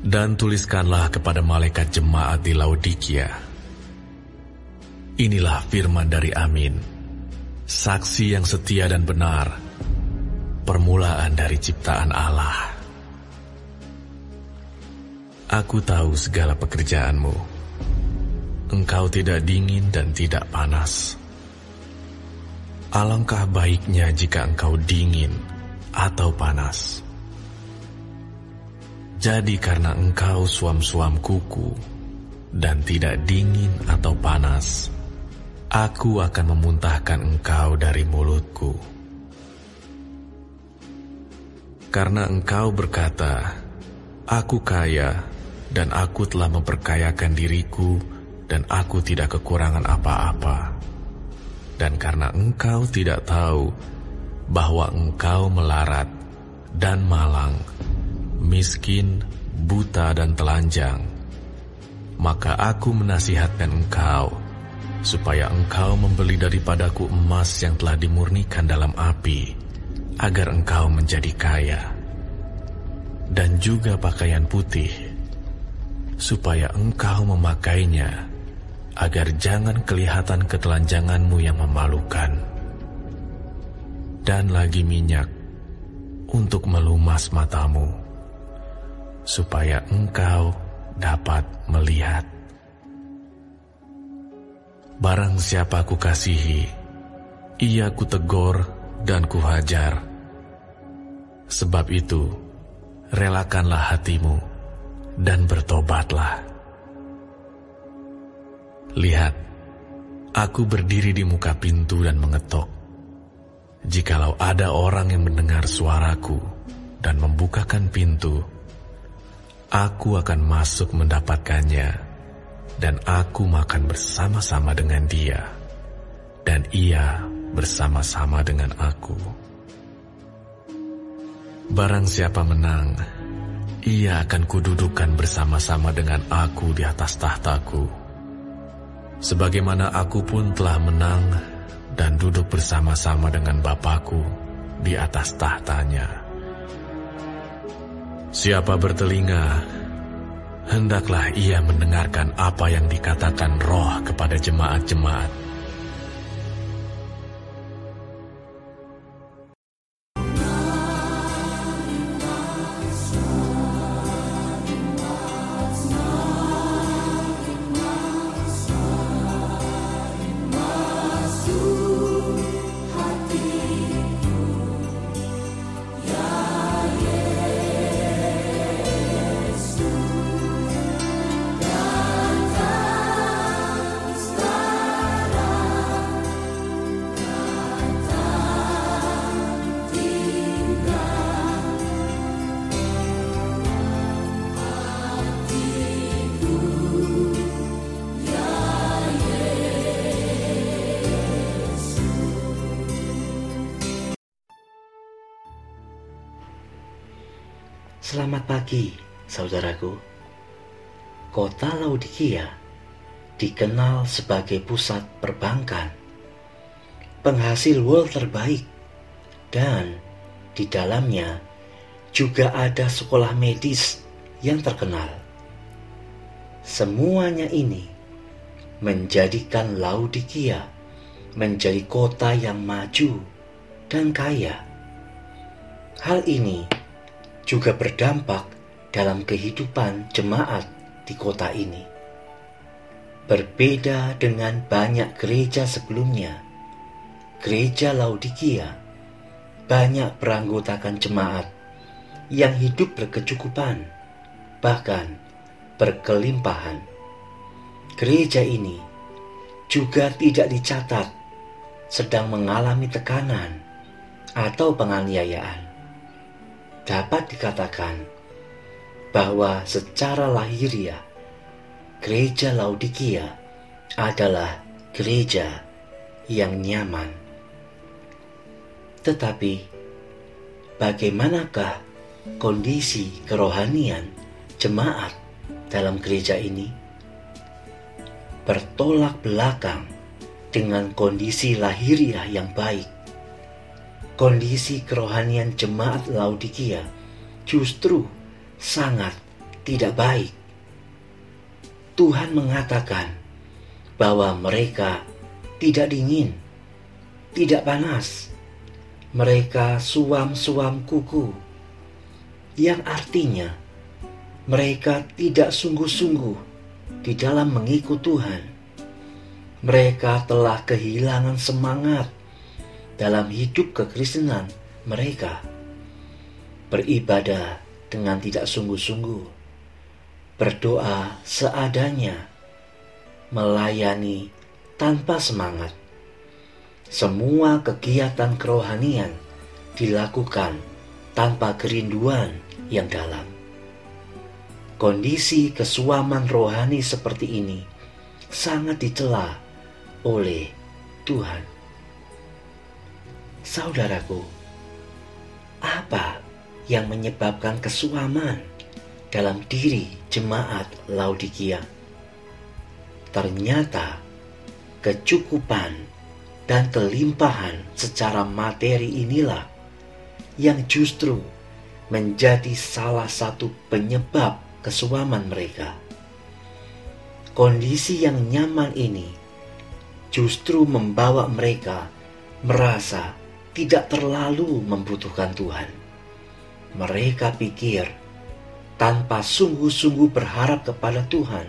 Dan tuliskanlah kepada malaikat jemaat di Laodikia. Inilah firman dari Amin, saksi yang setia dan benar, permulaan dari ciptaan Allah. Aku tahu segala pekerjaanmu. Engkau tidak dingin dan tidak panas. Alangkah baiknya jika engkau dingin atau panas. Jadi karena engkau suam-suam kuku dan tidak dingin atau panas, aku akan memuntahkan engkau dari mulutku. Karena engkau berkata, Aku kaya dan aku telah memperkayakan diriku dan aku tidak kekurangan apa-apa. Dan karena engkau tidak tahu bahwa engkau melarat dan malang, miskin, buta, dan telanjang, maka aku menasihatkan engkau supaya engkau membeli daripadaku emas yang telah dimurnikan dalam api, agar engkau menjadi kaya, dan juga pakaian putih, supaya engkau memakainya, agar jangan kelihatan ketelanjanganmu yang memalukan, dan lagi minyak untuk melumas matamu supaya engkau dapat melihat. Barang siapa ku kasihi, ia ku tegur dan ku hajar. Sebab itu, relakanlah hatimu dan bertobatlah. Lihat, aku berdiri di muka pintu dan mengetok. Jikalau ada orang yang mendengar suaraku dan membukakan pintu, aku akan masuk mendapatkannya, dan aku makan bersama-sama dengan dia, dan ia bersama-sama dengan aku. Barang siapa menang, ia akan kududukan bersama-sama dengan aku di atas tahtaku. Sebagaimana aku pun telah menang dan duduk bersama-sama dengan Bapakku di atas tahtanya. Siapa bertelinga, hendaklah ia mendengarkan apa yang dikatakan roh kepada jemaat-jemaat. Selamat pagi, saudaraku. Kota Laodikia dikenal sebagai pusat perbankan, penghasil wool terbaik, dan di dalamnya juga ada sekolah medis yang terkenal. Semuanya ini menjadikan Laodikia menjadi kota yang maju dan kaya. Hal ini juga berdampak dalam kehidupan jemaat di kota ini. Berbeda dengan banyak gereja sebelumnya, gereja Laodikia banyak beranggotakan jemaat yang hidup berkecukupan, bahkan berkelimpahan. Gereja ini juga tidak dicatat sedang mengalami tekanan atau penganiayaan dapat dikatakan bahwa secara lahiriah gereja Laodikia adalah gereja yang nyaman. Tetapi bagaimanakah kondisi kerohanian jemaat dalam gereja ini? Bertolak belakang dengan kondisi lahiriah yang baik kondisi kerohanian jemaat Laodikia justru sangat tidak baik. Tuhan mengatakan bahwa mereka tidak dingin, tidak panas. Mereka suam-suam kuku, yang artinya mereka tidak sungguh-sungguh di dalam mengikut Tuhan. Mereka telah kehilangan semangat dalam hidup kekristenan mereka. Beribadah dengan tidak sungguh-sungguh, berdoa seadanya, melayani tanpa semangat. Semua kegiatan kerohanian dilakukan tanpa kerinduan yang dalam. Kondisi kesuaman rohani seperti ini sangat dicela oleh Tuhan. Saudaraku, apa yang menyebabkan kesuaman dalam diri jemaat Laodikia. Ternyata kecukupan dan kelimpahan secara materi inilah yang justru menjadi salah satu penyebab kesuaman mereka. Kondisi yang nyaman ini justru membawa mereka merasa tidak terlalu membutuhkan Tuhan mereka pikir tanpa sungguh-sungguh berharap kepada Tuhan,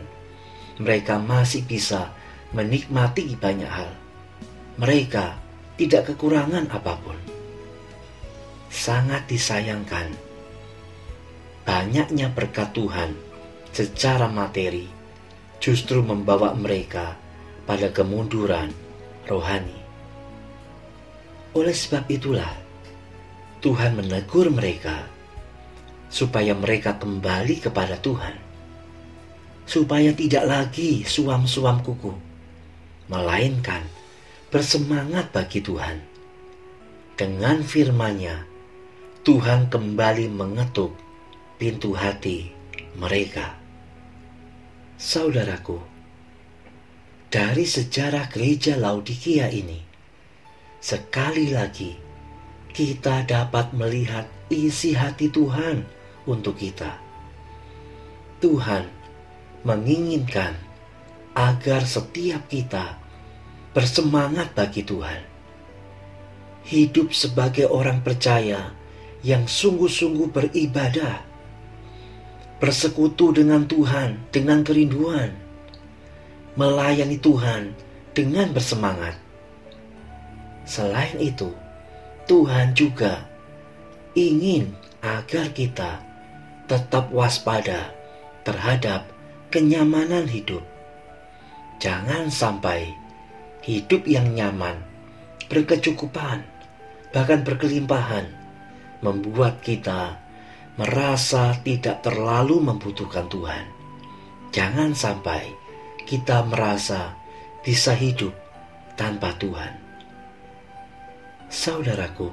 mereka masih bisa menikmati banyak hal. Mereka tidak kekurangan apa pun. Sangat disayangkan, banyaknya berkat Tuhan secara materi justru membawa mereka pada kemunduran rohani. Oleh sebab itulah, Tuhan menegur mereka supaya mereka kembali kepada Tuhan, supaya tidak lagi suam-suam kuku, melainkan bersemangat bagi Tuhan. Dengan firman-Nya, Tuhan kembali mengetuk pintu hati mereka. Saudaraku, dari sejarah gereja Laodikia ini, sekali lagi kita dapat melihat isi hati Tuhan untuk kita. Tuhan menginginkan agar setiap kita bersemangat bagi Tuhan. Hidup sebagai orang percaya yang sungguh-sungguh beribadah, bersekutu dengan Tuhan dengan kerinduan, melayani Tuhan dengan bersemangat. Selain itu, Tuhan juga ingin agar kita tetap waspada terhadap kenyamanan hidup. Jangan sampai hidup yang nyaman, berkecukupan, bahkan berkelimpahan membuat kita merasa tidak terlalu membutuhkan Tuhan. Jangan sampai kita merasa bisa hidup tanpa Tuhan. Saudaraku,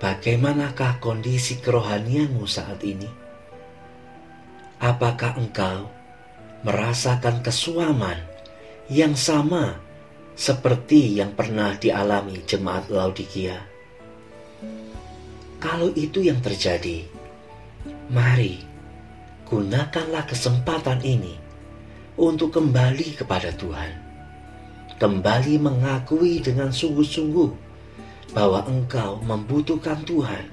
bagaimanakah kondisi kerohanianmu saat ini? Apakah engkau merasakan kesuaman yang sama seperti yang pernah dialami jemaat Laodikia? Kalau itu yang terjadi, mari gunakanlah kesempatan ini untuk kembali kepada Tuhan. Kembali mengakui dengan sungguh-sungguh bahwa engkau membutuhkan Tuhan.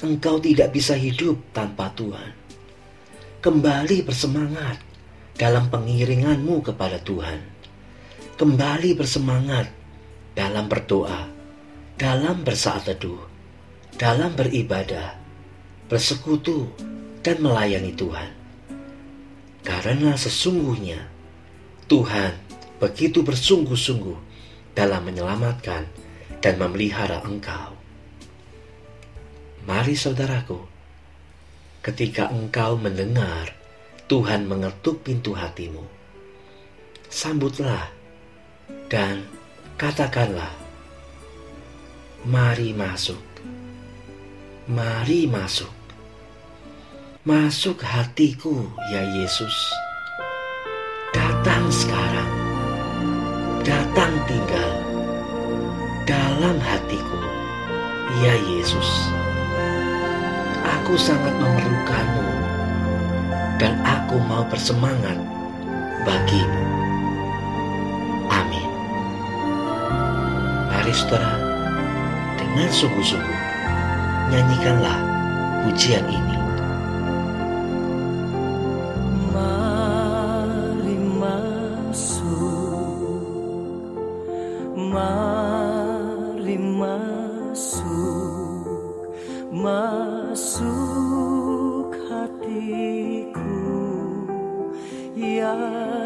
Engkau tidak bisa hidup tanpa Tuhan. Kembali bersemangat dalam pengiringanmu kepada Tuhan. Kembali bersemangat dalam berdoa, dalam bersaat teduh, dalam beribadah, bersekutu, dan melayani Tuhan. Karena sesungguhnya Tuhan begitu bersungguh-sungguh dalam menyelamatkan dan memelihara engkau. Mari saudaraku, ketika engkau mendengar Tuhan mengetuk pintu hatimu, sambutlah dan katakanlah, Mari masuk, mari masuk, masuk hatiku ya Yesus, ya Yesus. Aku sangat memerlukanmu dan aku mau bersemangat bagimu. Amin. Mari saudara, dengan sungguh-sungguh nyanyikanlah pujian ini. Mari masuk, mari masuk, masuk hatiku, ya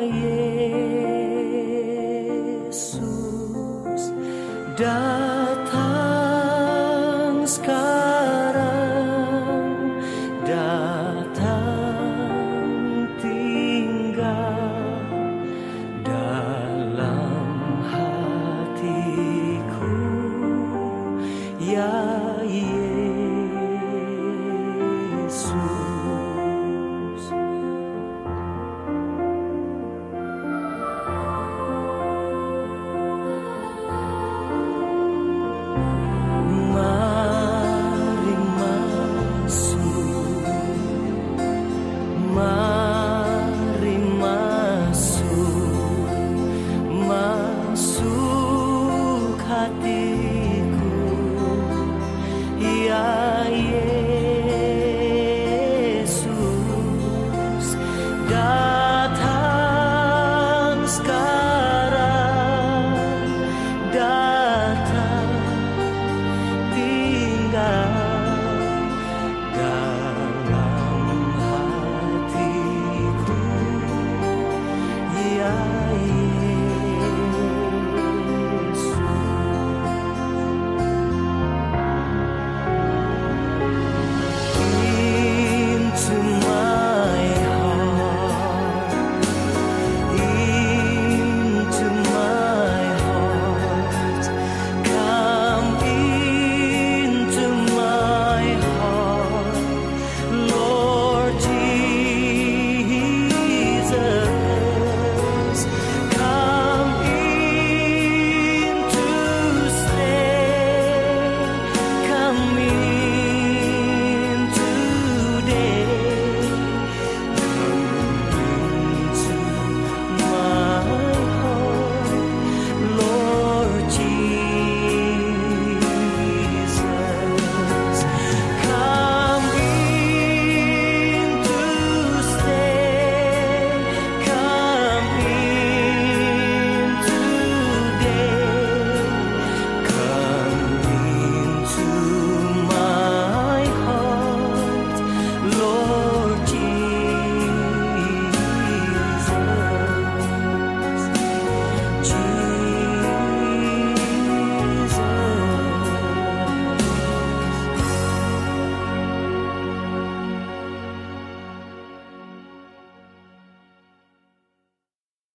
Yesus,